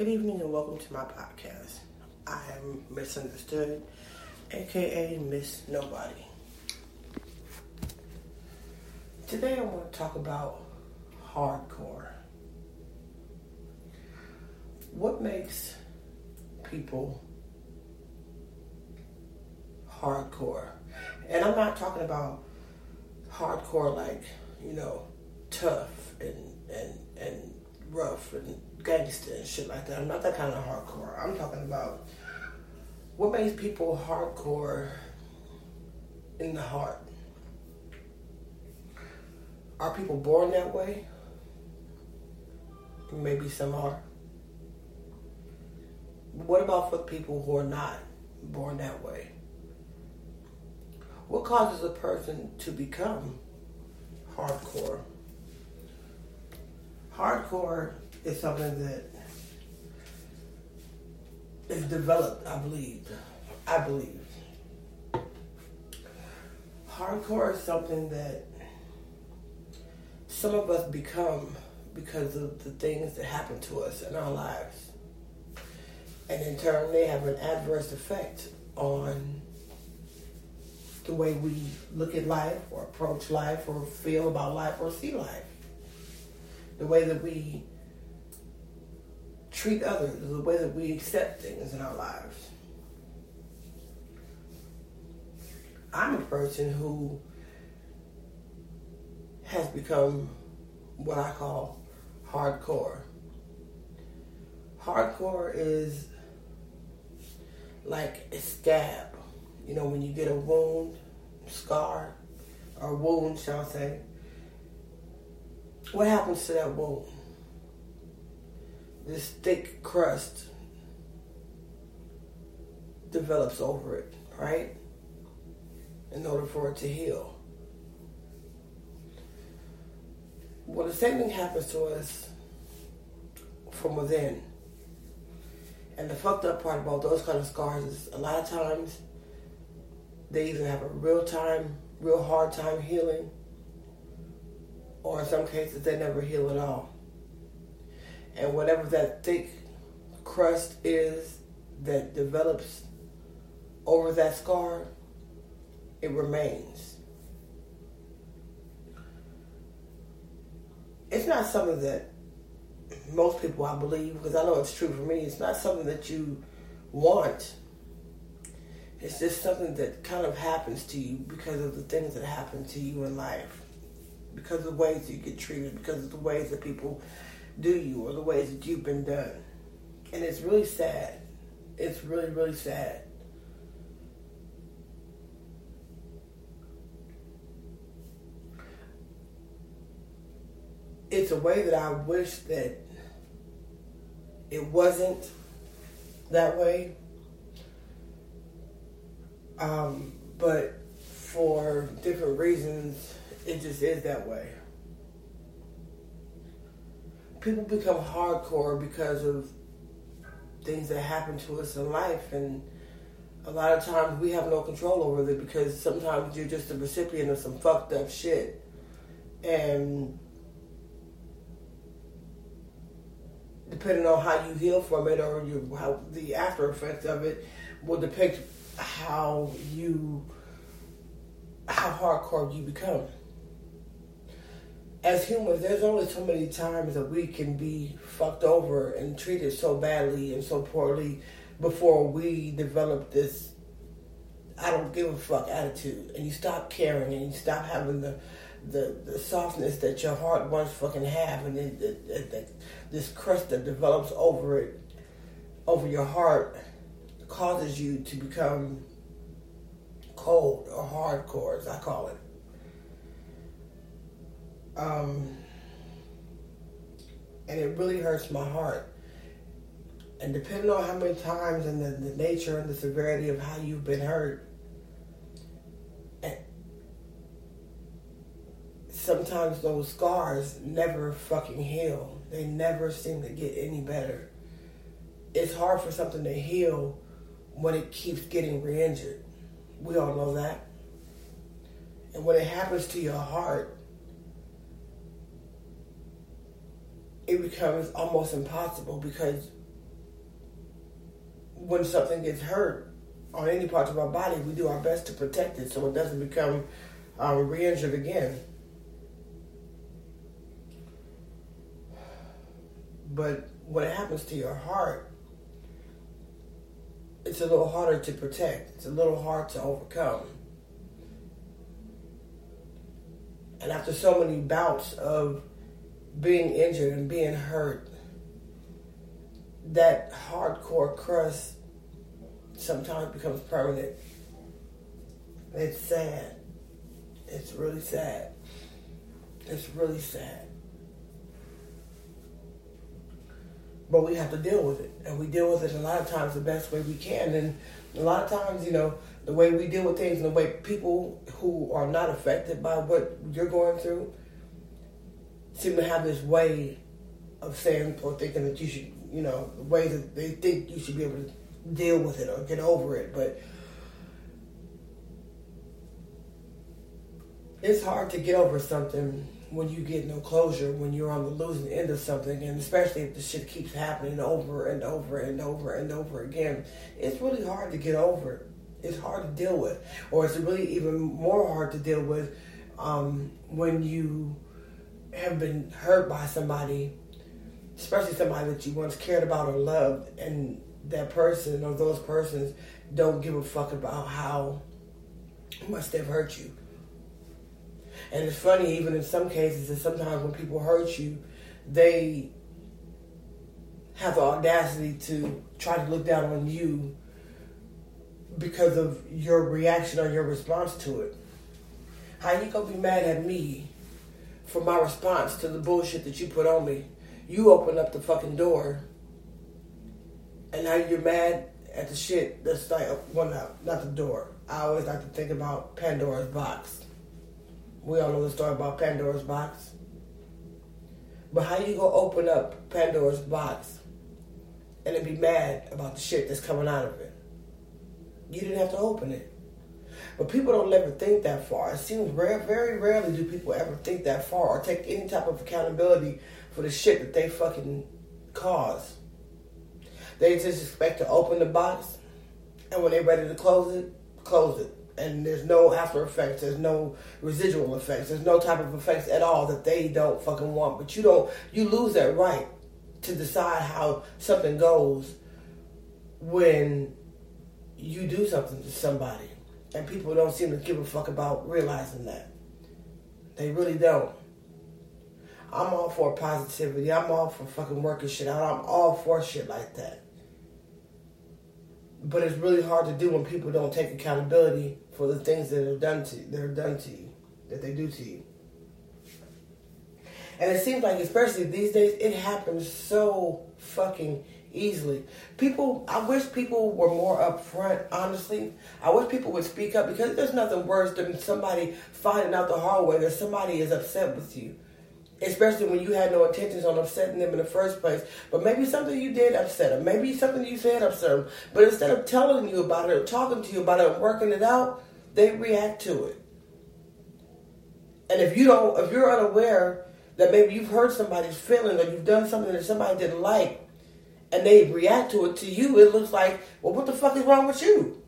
Good evening and welcome to my podcast. I am Misunderstood, aka Miss Nobody. Today I want to talk about hardcore. What makes people hardcore? And I'm not talking about hardcore like, you know, tough and and and rough and gangster and shit like that. I'm not that kind of hardcore. I'm talking about what makes people hardcore in the heart. Are people born that way? Maybe some are. What about for people who are not born that way? What causes a person to become hardcore? Hardcore is something that is developed, I believe. I believe. Hardcore is something that some of us become because of the things that happen to us in our lives. And in turn, they have an adverse effect on the way we look at life or approach life or feel about life or see life. The way that we treat others, the way that we accept things in our lives. I'm a person who has become what I call hardcore. Hardcore is like a scab. You know, when you get a wound, scar, or wound, shall I say, what happens to that wound? This thick crust develops over it, right? In order for it to heal. Well, the same thing happens to us from within. And the fucked up part about those kind of scars is a lot of times they either have a real time, real hard time healing, or in some cases they never heal at all. And whatever that thick crust is that develops over that scar, it remains. It's not something that most people, I believe, because I know it's true for me, it's not something that you want. It's just something that kind of happens to you because of the things that happen to you in life, because of the ways you get treated, because of the ways that people do you or the ways that you've been done. And it's really sad. It's really, really sad. It's a way that I wish that it wasn't that way. Um, but for different reasons, it just is that way people become hardcore because of things that happen to us in life and a lot of times we have no control over it because sometimes you're just a recipient of some fucked up shit. And depending on how you heal from it or you, how the after effects of it will depict how you how hardcore you become as humans, there's only so many times that we can be fucked over and treated so badly and so poorly before we develop this I don't give a fuck attitude. And you stop caring and you stop having the the, the softness that your heart once fucking have and this crust that develops over it over your heart causes you to become cold or hardcore as I call it um, and it really hurts my heart. And depending on how many times and the, the nature and the severity of how you've been hurt, sometimes those scars never fucking heal. They never seem to get any better. It's hard for something to heal when it keeps getting re injured. We all know that. And when it happens to your heart, it becomes almost impossible because when something gets hurt on any part of our body, we do our best to protect it so it doesn't become um, re-injured again. But when it happens to your heart, it's a little harder to protect. It's a little hard to overcome. And after so many bouts of being injured and being hurt, that hardcore crust sometimes becomes permanent. It's sad. It's really sad. It's really sad. But we have to deal with it. And we deal with it a lot of times the best way we can. And a lot of times, you know, the way we deal with things and the way people who are not affected by what you're going through seem to have this way of saying or thinking that you should, you know, the way that they think you should be able to deal with it or get over it. But it's hard to get over something when you get no closure, when you're on the losing end of something, and especially if the shit keeps happening over and over and over and over again, it's really hard to get over it. It's hard to deal with, or it's really even more hard to deal with um, when you have been hurt by somebody, especially somebody that you once cared about or loved, and that person or those persons don't give a fuck about how much they've hurt you. And it's funny, even in some cases, that sometimes when people hurt you, they have the audacity to try to look down on you because of your reaction or your response to it. How you gonna be mad at me for my response to the bullshit that you put on me? You open up the fucking door and now you're mad at the shit that's like well not not the door. I always like to think about Pandora's box. We all know the story about Pandora's box. But how you gonna open up Pandora's box and then be mad about the shit that's coming out of it? You didn't have to open it. But people don't ever think that far. It seems rare, very rarely do people ever think that far or take any type of accountability for the shit that they fucking cause. They just expect to open the box, and when they're ready to close it, close it. And there's no after effects, there's no residual effects, there's no type of effects at all that they don't fucking want. But you don't, you lose that right to decide how something goes when you do something to somebody. And people don't seem to give a fuck about realizing that. They really don't. I'm all for positivity. I'm all for fucking working shit out. I'm all for shit like that. But it's really hard to do when people don't take accountability for the things that are done to that are done to you, that they do to you. And it seems like, especially these days, it happens so fucking easily. People, I wish people were more upfront, honestly. I wish people would speak up because there's nothing worse than somebody finding out the hard way that somebody is upset with you especially when you had no intentions on upsetting them in the first place. But maybe something you did upset them. Maybe something you said upset them. But instead of telling you about it or talking to you about it working it out, they react to it. And if you don't, if you're unaware that maybe you've hurt somebody's feeling or you've done something that somebody didn't like, and they react to it to you, it looks like, well, what the fuck is wrong with you?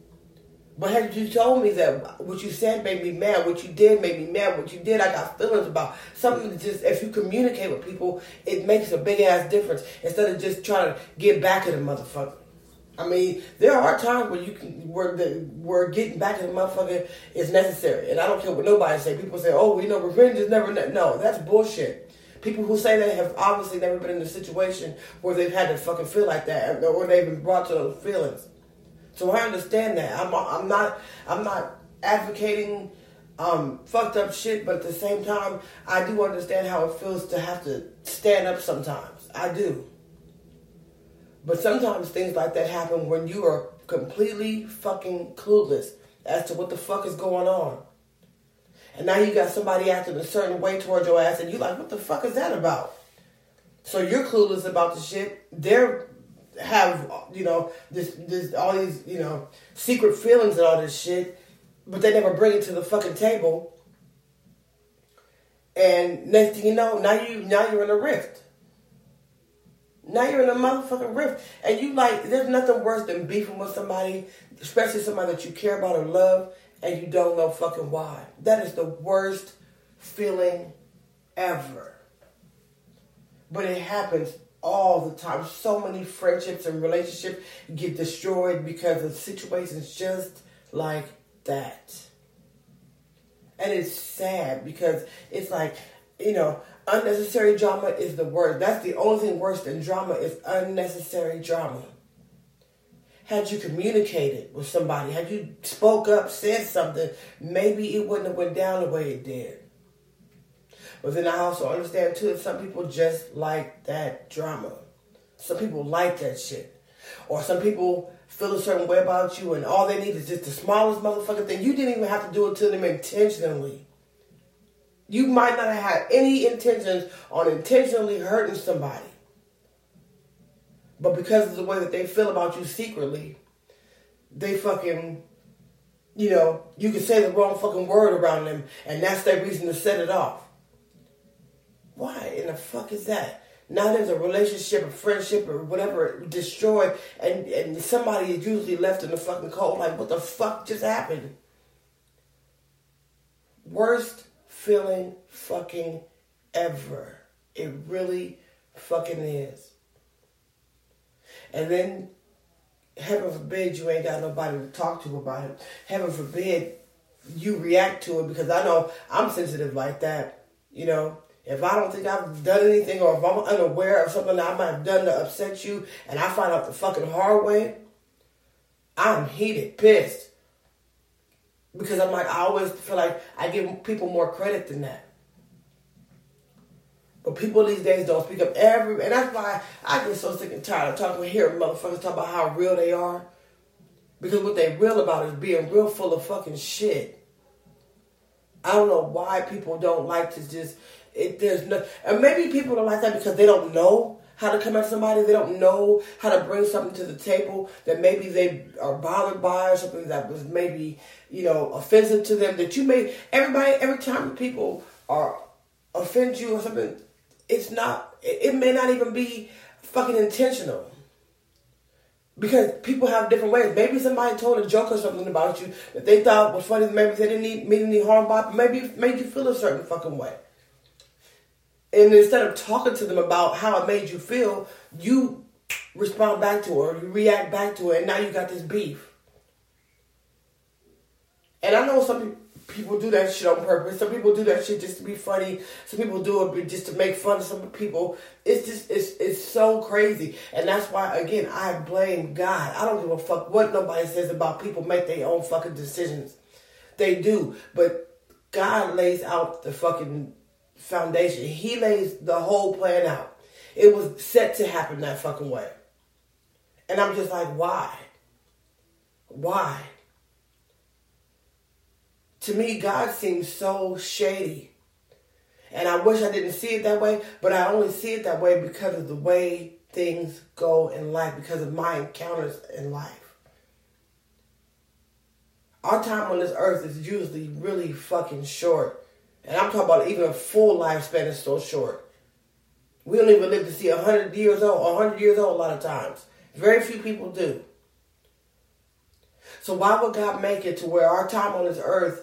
But had you told me that what you said made me mad, what you did made me mad, what you did I got feelings about. Something just, if you communicate with people, it makes a big ass difference instead of just trying to get back at a motherfucker. I mean, there are times where you can, where the, where getting back at a motherfucker is necessary, and I don't care what nobody say. People say, "Oh, you know, revenge is never." Ne-. No, that's bullshit. People who say that have obviously never been in a situation where they've had to fucking feel like that, or they've been brought to those feelings. So I understand that. I'm I'm not I'm not advocating um, fucked up shit, but at the same time, I do understand how it feels to have to stand up sometimes. I do. But sometimes things like that happen when you are completely fucking clueless as to what the fuck is going on. And now you got somebody acting a certain way towards your ass, and you're like, what the fuck is that about? So you're clueless about the shit. They're have you know this this all these you know secret feelings and all this shit, but they never bring it to the fucking table. And next thing you know, now you now you're in a rift. Now you're in a motherfucking rift. And you like, there's nothing worse than beefing with somebody, especially somebody that you care about or love, and you don't know fucking why. That is the worst feeling ever. But it happens all the time. So many friendships and relationships get destroyed because of situations just like that. And it's sad because it's like, you know, unnecessary drama is the worst. That's the only thing worse than drama is unnecessary drama. Had you communicated with somebody, had you spoke up, said something, maybe it wouldn't have went down the way it did. But then I also understand too that some people just like that drama. Some people like that shit. Or some people feel a certain way about you and all they need is just the smallest motherfucking thing. You didn't even have to do it to them intentionally. You might not have had any intentions on intentionally hurting somebody. But because of the way that they feel about you secretly, they fucking, you know, you can say the wrong fucking word around them and that's their reason to set it off. Why in the fuck is that? Now there's a relationship, a friendship, or whatever destroyed, and, and somebody is usually left in the fucking cold. Like, what the fuck just happened? Worst feeling fucking ever. It really fucking is. And then, heaven forbid, you ain't got nobody to talk to about it. Heaven forbid you react to it because I know I'm sensitive like that. You know, if I don't think I've done anything or if I'm unaware of something that I might have done to upset you and I find out the fucking hard way, I'm heated, pissed. Because I'm like, I always feel like I give people more credit than that. But people these days don't speak up every, and that's why I get so sick and tired of talking, hearing motherfuckers talk about how real they are. Because what they real about is being real full of fucking shit. I don't know why people don't like to just it, there's no, and maybe people don't like that because they don't know how to come at somebody. They don't know how to bring something to the table that maybe they are bothered by or something that was maybe, you know, offensive to them. That you may, everybody, every time people are offend you or something, it's not, it, may not even be fucking intentional. Because people have different ways. Maybe somebody told a joke or something about you that they thought was funny. Maybe they didn't mean any harm by, it. maybe it made you feel a certain fucking way. And instead of talking to them about how it made you feel, you respond back to or you react back to it, and now you got this beef. And I know some people do that shit on purpose. Some people do that shit just to be funny. Some people do it just to make fun of some people. It's just it's it's so crazy, and that's why again I blame God. I don't give a fuck what nobody says about people make their own fucking decisions. They do, but God lays out the fucking foundation. He lays the whole plan out. It was set to happen that fucking way. And I'm just like, why? Why? To me, God seems so shady. And I wish I didn't see it that way, but I only see it that way because of the way things go in life, because of my encounters in life. Our time on this earth is usually really fucking short. And I'm talking about even a full lifespan is so short. We don't even live to see 100 years old, 100 years old a lot of times. Very few people do. So why would God make it to where our time on this earth,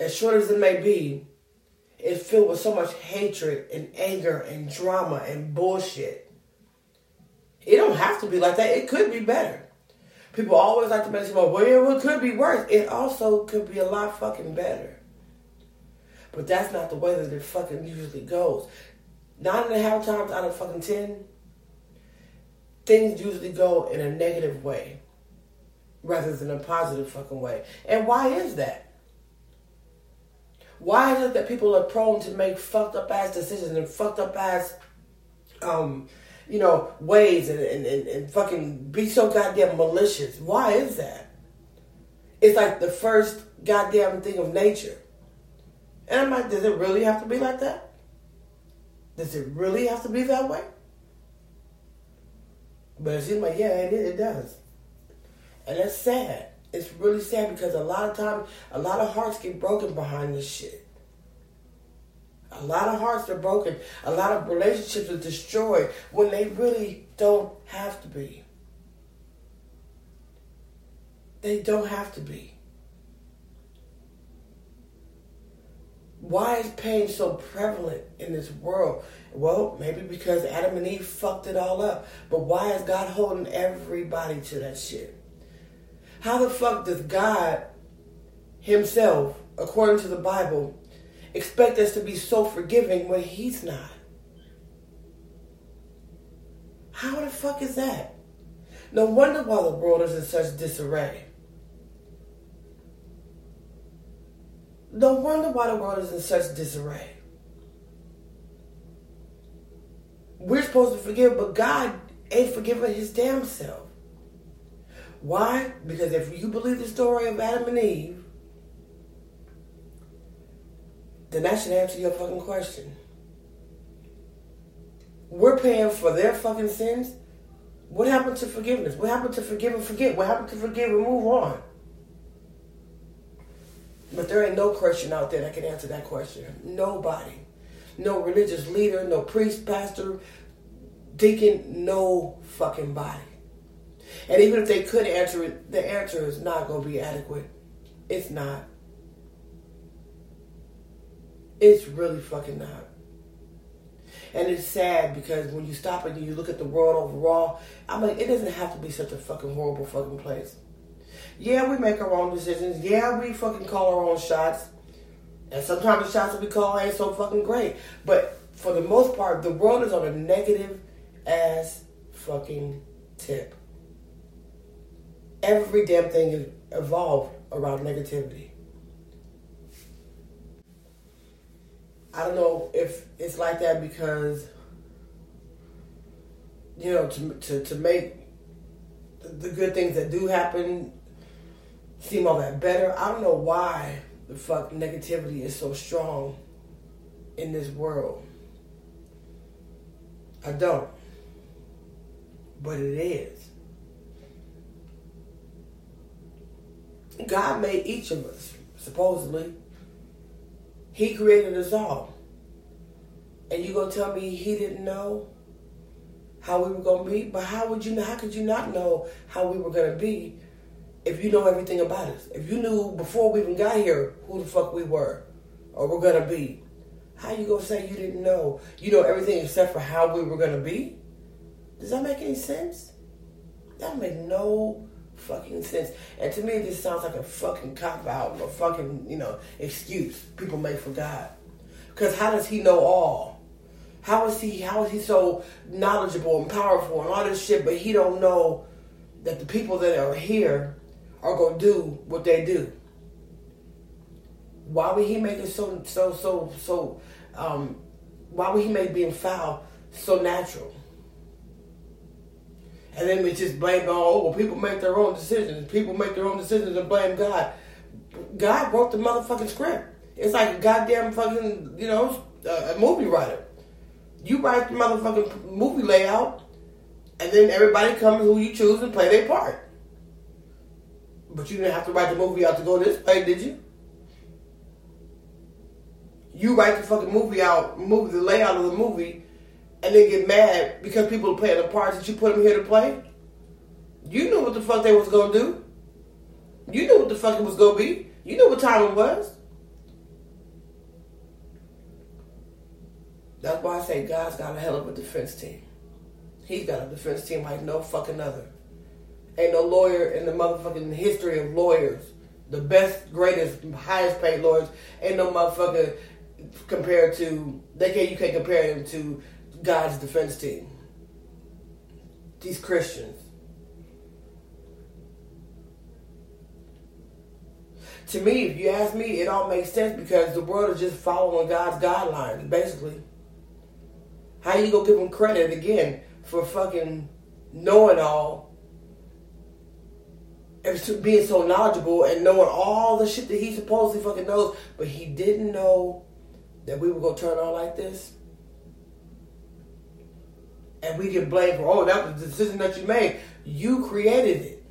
as short as it may be, is filled with so much hatred and anger and drama and bullshit? It don't have to be like that. It could be better. People always like to mention, well, it could be worse. It also could be a lot fucking better. But that's not the way that it fucking usually goes. Nine and a half times out of fucking ten, things usually go in a negative way rather than a positive fucking way. And why is that? Why is it that people are prone to make fucked up ass decisions and fucked up ass, um, you know, ways and, and, and, and fucking be so goddamn malicious? Why is that? It's like the first goddamn thing of nature. And I'm like, does it really have to be like that? Does it really have to be that way? But it seems like, yeah, it, it does. And that's sad. It's really sad because a lot of times, a lot of hearts get broken behind this shit. A lot of hearts are broken. A lot of relationships are destroyed when they really don't have to be. They don't have to be. Why is pain so prevalent in this world? Well, maybe because Adam and Eve fucked it all up. But why is God holding everybody to that shit? How the fuck does God Himself, according to the Bible, expect us to be so forgiving when He's not? How the fuck is that? No wonder why the world is in such disarray. No wonder why the world is in such disarray. We're supposed to forgive, but God ain't forgiving his damn self. Why? Because if you believe the story of Adam and Eve, then that should answer your fucking question. We're paying for their fucking sins. What happened to forgiveness? What happened to forgive and forget? What happened to forgive and move on? But there ain't no Christian out there that can answer that question. Nobody. No religious leader, no priest, pastor, deacon, no fucking body. And even if they could answer it, the answer is not going to be adequate. It's not. It's really fucking not. And it's sad because when you stop and you look at the world overall, I'm like, it doesn't have to be such a fucking horrible fucking place. Yeah, we make our own decisions. Yeah, we fucking call our own shots. And sometimes the shots that we call ain't so fucking great. But for the most part, the world is on a negative ass fucking tip. Every damn thing is evolved around negativity. I don't know if it's like that because you know to to, to make the good things that do happen seem all that better. I don't know why the fuck negativity is so strong in this world. I don't. But it is. God made each of us, supposedly. He created us all. And you gonna tell me he didn't know how we were gonna be? But how would you how could you not know how we were gonna be if you know everything about us? If you knew before we even got here who the fuck we were or we're gonna be, how you gonna say you didn't know? You know everything except for how we were gonna be? Does that make any sense? That make no fucking sense. And to me, this sounds like a fucking cop out, a fucking you know excuse people make for God. Because how does He know all? How is He? How is He so knowledgeable and powerful and all this shit? But He don't know that the people that are here are gonna do what they do. Why would He make it so so so so? Um, why would He make being foul so natural? And then we just blame oh, well, people make their own decisions. People make their own decisions and blame God. God wrote the motherfucking script. It's like a goddamn fucking, you know, a movie writer. You write the motherfucking movie layout, and then everybody comes who you choose and play their part. But you didn't have to write the movie out to go this way, did you? You write the fucking movie out, movie the layout of the movie, and then get mad because people are playing the parts that you put them here to play. You knew what the fuck they was gonna do. You knew what the fuck it was gonna be. You knew what time it was. That's why I say God's got a hell of a defense team. He's got a defense team like no fucking other. Ain't no lawyer in the motherfucking history of lawyers. The best, greatest, highest paid lawyers. Ain't no motherfucker compared to they can't you can't compare him to God's defense team. These Christians. To me, if you ask me, it all makes sense because the world is just following God's guidelines, basically. How you gonna give him credit again for fucking knowing all and being so knowledgeable and knowing all the shit that he supposedly fucking knows, but he didn't know that we were gonna turn out like this? And we get blamed for, oh, that was the decision that you made. You created it.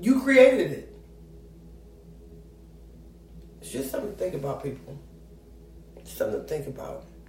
You created it. It's just something to think about, people. It's something to think about.